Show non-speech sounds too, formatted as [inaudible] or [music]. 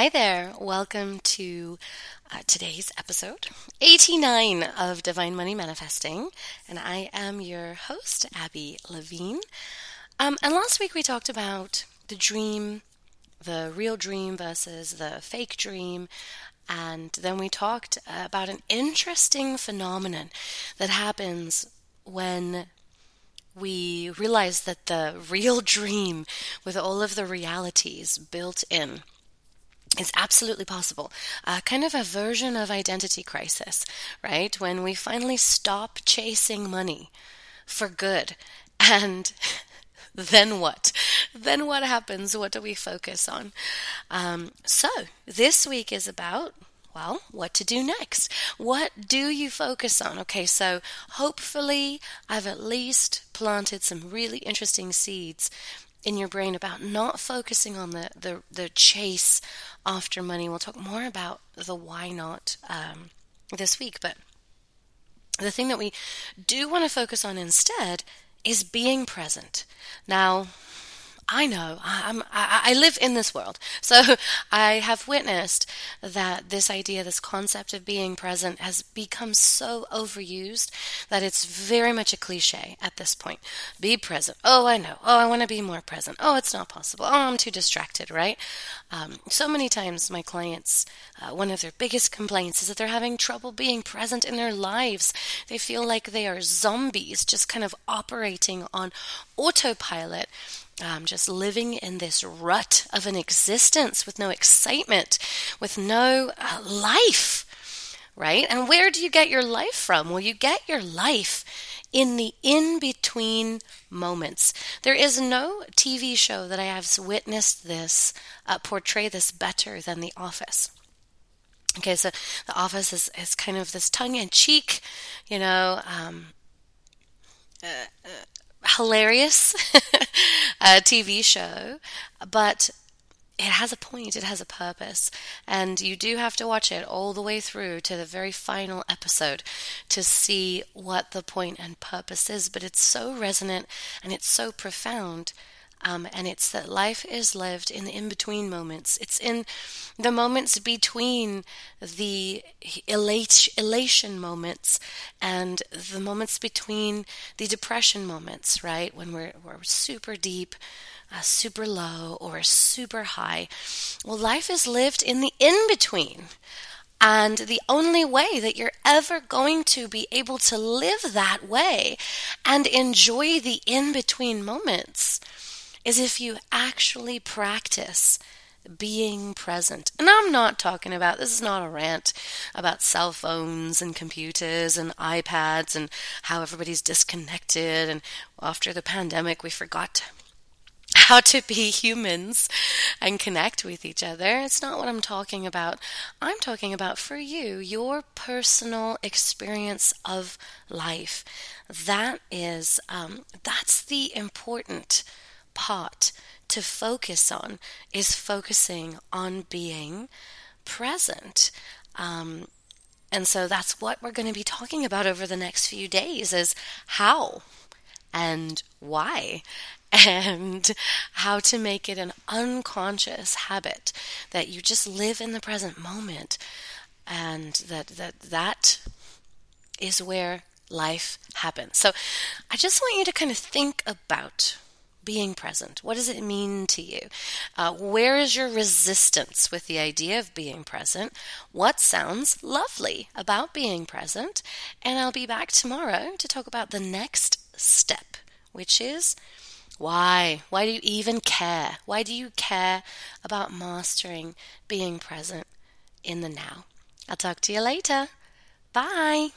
Hi there. Welcome to uh, today's episode 89 of Divine Money Manifesting. And I am your host, Abby Levine. Um, and last week we talked about the dream, the real dream versus the fake dream. And then we talked about an interesting phenomenon that happens when we realize that the real dream, with all of the realities built in, is absolutely possible. Uh, kind of a version of identity crisis, right? When we finally stop chasing money for good and [laughs] then what? Then what happens? What do we focus on? Um, so, this week is about well, what to do next? What do you focus on? Okay, so hopefully I've at least planted some really interesting seeds in your brain about not focusing on the, the, the chase after money. We'll talk more about the why not um, this week, but the thing that we do want to focus on instead is being present. Now, I know I'm, I, I live in this world, [laughs] so I have witnessed that this idea, this concept of being present, has become so overused that it's very much a cliche at this point. Be present. Oh, I know. Oh, I want to be more present. Oh, it's not possible. Oh, I'm too distracted. Right? Um, so many times, my clients, uh, one of their biggest complaints is that they're having trouble being present in their lives. They feel like they are zombies, just kind of operating on autopilot um, just living in this rut of an existence with no excitement, with no uh, life, right? And where do you get your life from? Well, you get your life in the in between moments. There is no TV show that I have witnessed this uh, portray this better than The Office. Okay, so The Office is, is kind of this tongue in cheek, you know, um, uh, uh hilarious [laughs] uh, TV show, but it has a point, it has a purpose, and you do have to watch it all the way through to the very final episode to see what the point and purpose is. But it's so resonant and it's so profound um, and it's that life is lived in the in between moments. It's in the moments between the elation moments and the moments between the depression moments, right? When we're, we're super deep, uh, super low, or super high. Well, life is lived in the in between. And the only way that you're ever going to be able to live that way and enjoy the in between moments is if you actually practice being present. And I'm not talking about this is not a rant about cell phones and computers and iPads and how everybody's disconnected and after the pandemic we forgot how to be humans and connect with each other. It's not what I'm talking about. I'm talking about for you, your personal experience of life. That is, um, that's the important part to focus on is focusing on being present. Um, and so that's what we're going to be talking about over the next few days is how and why [laughs] and how to make it an unconscious habit that you just live in the present moment and that that that is where life happens. So I just want you to kind of think about being present? What does it mean to you? Uh, where is your resistance with the idea of being present? What sounds lovely about being present? And I'll be back tomorrow to talk about the next step, which is why? Why do you even care? Why do you care about mastering being present in the now? I'll talk to you later. Bye.